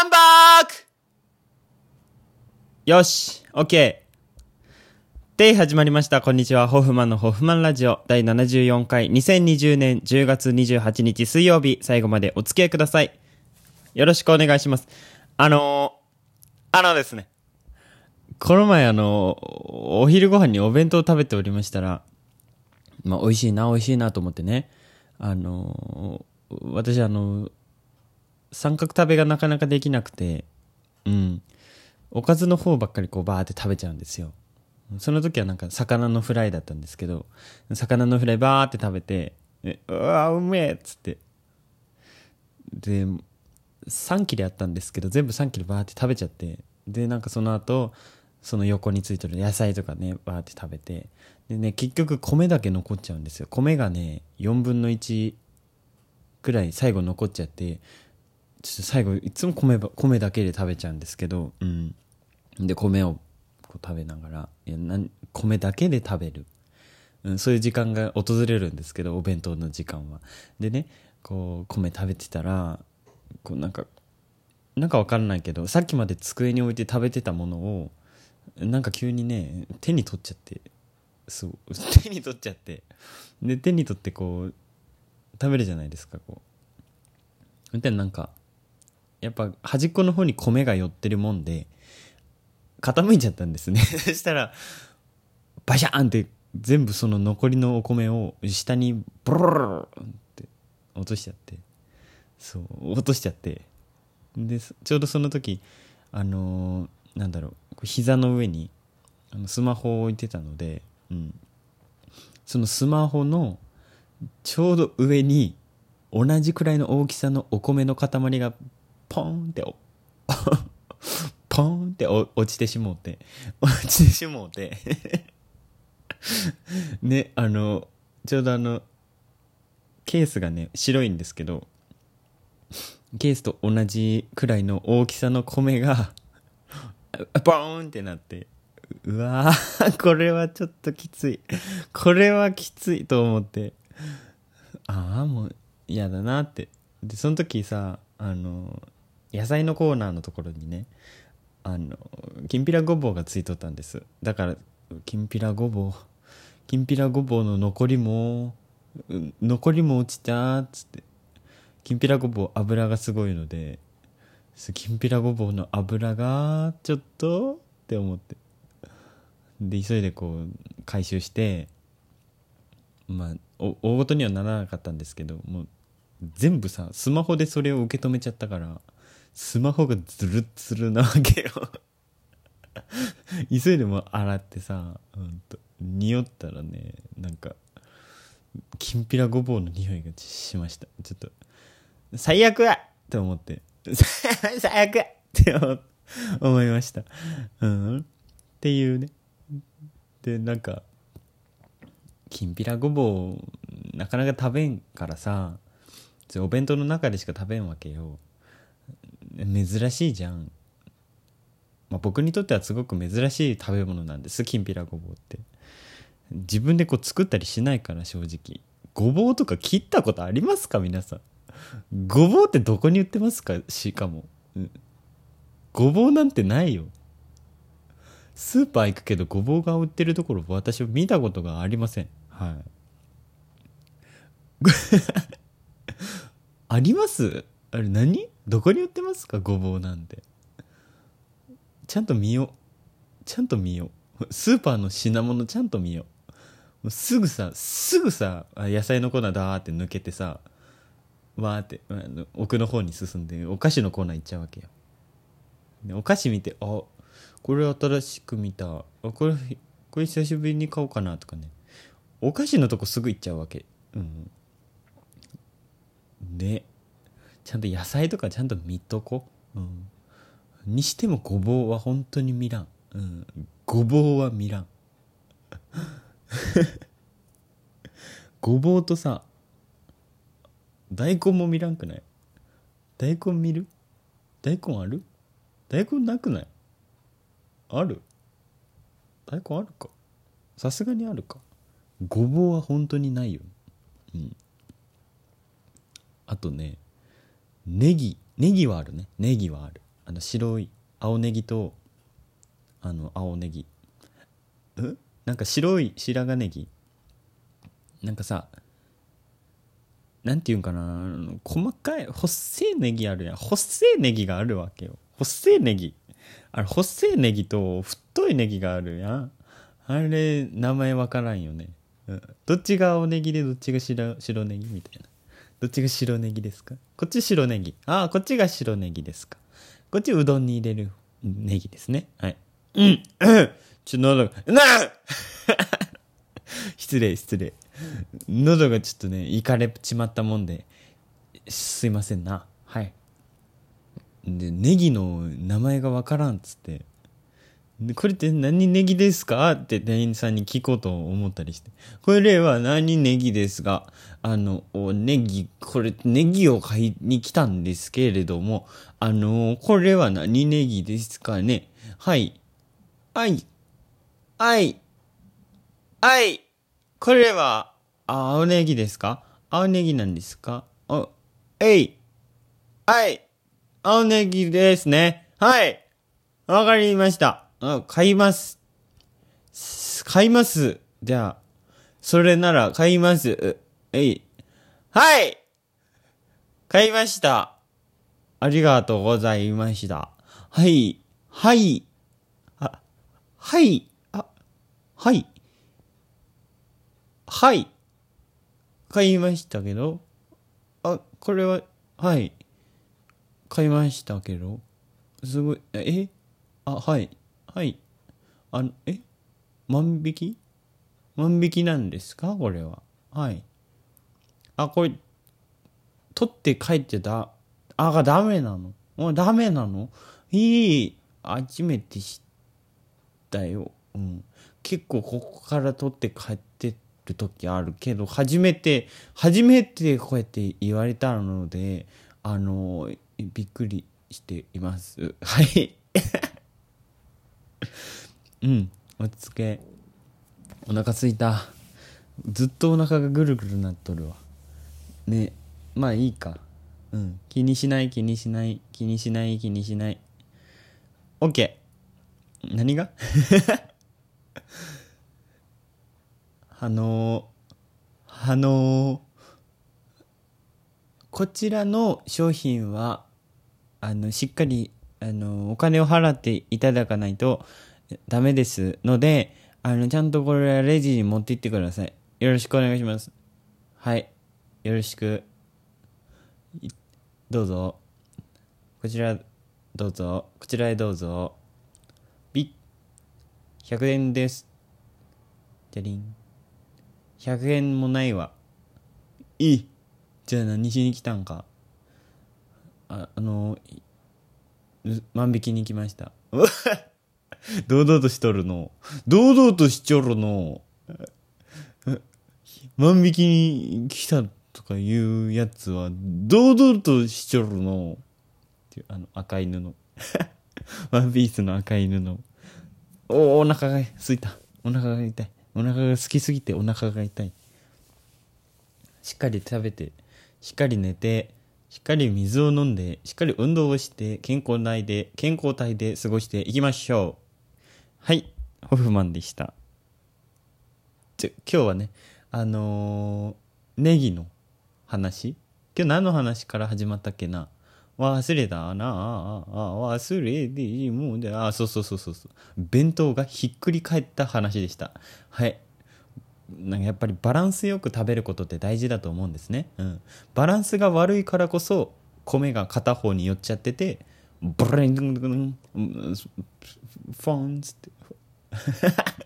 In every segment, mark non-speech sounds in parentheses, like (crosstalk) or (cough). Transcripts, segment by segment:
カンバックよし、オッケー。で、始まりました。こんにちは。ホフマンのホフマンラジオ第74回2020年10月28日水曜日、最後までお付き合いください。よろしくお願いします。あのー、あのですね。この前あのー、お昼ご飯にお弁当を食べておりましたら、まあ、美味しいな、美味しいなと思ってね。あのー、私あのー、三角食べがなかなかできなくて、うん。おかずの方ばっかりこうバーって食べちゃうんですよ。その時はなんか魚のフライだったんですけど、魚のフライバーって食べて、うわうめえっつって。で、3切れあったんですけど、全部3切れバーって食べちゃって、で、なんかその後、その横についてる野菜とかね、バーって食べて、でね、結局米だけ残っちゃうんですよ。米がね、4分の1くらい最後残っちゃって、ちょっと最後いつも米ば米だけで食べちゃうんですけど、うん。で、米をこう食べながら、いやなん米だけで食べる。うん、そういう時間が訪れるんですけど、お弁当の時間は。でね、こう、米食べてたら、こうなんか、なんかわかんないけど、さっきまで机に置いて食べてたものを、なんか急にね、手に取っちゃって、そう、(laughs) 手に取っちゃって、で、手に取ってこう、食べるじゃないですか、こう。みたいななんか、やっぱ端っこの方に米が寄ってるもんで、傾いちゃったんですね。(laughs) そしたら、バシャーンって全部その残りのお米を下にブルルルルって落としちゃって、そう、落としちゃって、で、そちょうどその時、あのーなんだろう膝の上にあのスマホを置いてたので、うん。そのスマホのちょうど上に同じくらいの大きさのお米の塊がポーンってお (laughs) ポンって落ちてしもうて落ちてしもうて。(laughs) (laughs) ねあのちょうどあのケースがね白いんですけどケースと同じくらいの大きさの米がポーンってなってうわーこれはちょっときつい。これはきついと思ってああもう嫌だなって。でその時さあの野菜のコーナーのところにねあのきんぴらごぼうがついとったんです。だからきんぴらごぼうきんぴらごぼうの残りも残りも落ちたっつって。きんぴらごぼう油がすごいのできんぴらごぼうの油がちょっとって思って。で急いでこう回収してまあ大ごとにはならなかったんですけどもう全部さスマホでそれを受け止めちゃったからスマホがズルッズルなわけよ。急いでも洗ってさほんと匂ったらねなんかきんぴらごぼうの匂いがしました。ちょっと最悪だ!って思って。(laughs) 最悪って思いました。うん。っていうね。でなんかきんぴらごぼうなかなか食べんからさお弁当の中でしか食べんわけよ。珍しいじゃん、まあ、僕にとってはすごく珍しい食べ物なんです。きんぴらごぼうって。自分でこう作ったりしないから正直。ごぼうとか切ったことありますか？皆さん。ごぼうってどこに売ってますか？しかも、うんごぼうなんてないよ。スーパー行くけどごぼうが売ってるところ私は見たことがありません。はい。(laughs) あります？あれ何？どこに売ってますか？ごぼうなんて。ちゃんと見よう。ちゃんと見よう。スーパーの品物ちゃんと見よう。もうすぐさすぐさ野菜のコーナーだーって抜けてさわーってあの奥の方に進んでお菓子のコーナー行っちゃうわけよ。でお菓子見てあこれ新しく見た。あこれこれ久しぶりに買おうかなとかね。お菓子のとこすぐ行っちゃうわけ。うん。ねちゃんと野菜とかちゃんと見とこ。うん。にしてもごぼうは本当に見らん。うん。ごぼうは見らん。(laughs) ごぼうとさ大根も見らんくない？大根見る？大根ある？大根なくない？ある？大根あるか？さすがにあるか？ごぼうは本当にないよ。うん。あとねネギネギはあるね。ネギはある。あの白い青ネギとあの青ネギ。んなんか白い白髪ネギ？なんかさなんていうんかな？細かい細いネギあるやん。細いネギがあるわけよ。細いネギ。あれ細いネギと太いネギがあるやん。あれ名前わからんよね、うん、どっちが青ネギでどっちが白白ネギみたいな。どっちが白ネギですか？こっち白ネギ。ああこっちが白ネギですか？こっちうどんに入れるネギですね。はい。うん、うん、ちょ喉がなあ！(laughs) 失礼失礼。喉がちょっとねいかれちまったもんですいませんな。はい。でネギの名前がわからんっつって。でこれって何ネギですか？って店員さんに聞こうと思ったりして。これは何ネギですが、あの、ネギ、これネギを買いに来たんですけれども、あの、これは何ネギですかね？はい。はい。はい。はい。これは、青ネギですか？青ネギなんですか？あ、えい。はい。青ネギですね。はい。わかりました。あ、買います。買います。じゃあ、それなら買います。えい。はい買いました。ありがとうございました。はい。はい。あ、はい。あ、はい。はい。買いましたけど。あ、これは、はい。買いましたけど。すごい、え？あ、はい。はい。あの、え？万引き？万引きなんですか？これは。はい。あ、これ、取って帰ってだ、あ、がダメなの？もうダメなの？いい。初めて知ったよ。うん。結構ここから取って帰ってる時あるけど、初めて、初めてこうやって言われたので、あの、びっくりしています。はい。(laughs) うん落ち着け。お腹すいた。ずっとお腹がぐるぐるなっとるわ。ねまあいいか。うん気にしない気にしない気にしない気にしない。OK 何が？あのあのこちらの商品はあのしっかりあの、お金を払っていただかないとダメですので、あの、ちゃんとこれはレジに持って行ってください。よろしくお願いします。はい。よろしく。どうぞ。こちら、どうぞ。こちらへどうぞ。ビッ。100円です。じゃりん。100円もないわ。いい。じゃあ何しに来たんか。あ、あの、万引きに来ました。堂々としとるの。堂々としちょるの。万引きに来たとかいうやつは、堂々としちょるの。っていう、あの、赤い布。ワンピースの赤い布。お、お腹がすいた。お腹が痛い。お腹が好きすぎてお腹が痛い。しっかり食べて、しっかり寝て、しっかり水を飲んで、しっかり運動をして、健康体で、健康体で過ごしていきましょう。はい、ホフマンでした。ちょ、今日はね、あのー、ネギの話今日何の話から始まったっけな忘れたなあ、忘れてもうで、あ、そうそうそうそうそう。弁当がひっくり返った話でした。はい。なんかやっぱりバランスよく食べることって大事だと思うんですね。うん。バランスが悪いからこそ、米が片方に寄っちゃってて、ブレンドン、フォンつって、(laughs)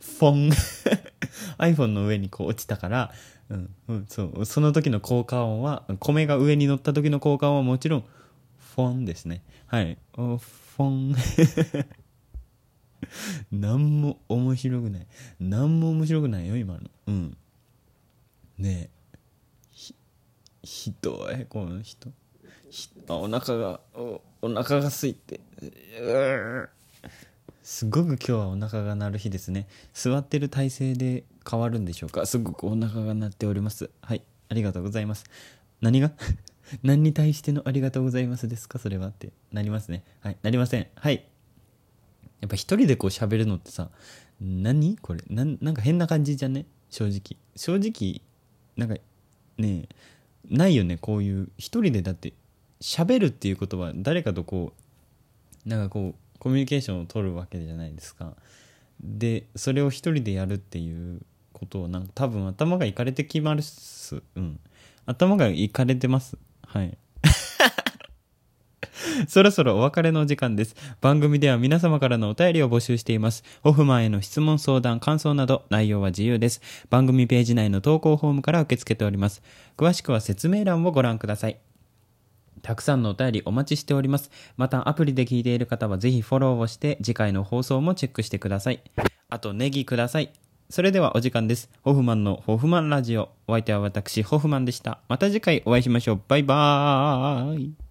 フォン。(laughs) iPhone の上にこう落ちたから、うん。うん、そう。その時の効果音は米が上に乗った時の効果音はもちろんフォンですね。はい。フォン。(laughs) 何も面白くない。何も面白くないよ今の。うん。ねえ。ひひどいこの人。お腹がおお腹が空いて。すごく今日はお腹が鳴る日ですね。座ってる体勢で変わるんでしょうか。すごくお腹が鳴っております。はい。ありがとうございます。何が？(laughs) 何に対してのありがとうございますですか？それはってなりますね。はい。なりません。はい。やっぱ一人でこう喋るのってさ、何？これ。ななんか変な感じじゃね？正直。正直、なんかねないよね。こういう一人でだって喋るっていうことは誰かとこうなんかこうコミュニケーションを取るわけじゃないですか。でそれを一人でやるっていうことをなんか多分頭がいかれてきます。うん。頭がいかれてます。はい。(laughs) そろそろお別れのお時間です。番組では皆様からのお便りを募集しています。ホフマンへの質問、相談、感想など内容は自由です。番組ページ内の投稿フォームから受け付けております。詳しくは説明欄をご覧ください。たくさんのお便りお待ちしております。またアプリで聞いている方はぜひフォローをして次回の放送もチェックしてください。あとネギください。それではお時間です。ホフマンのホフマンラジオ。お相手は私、ホフマンでした。また次回お会いしましょう。バイバーイ。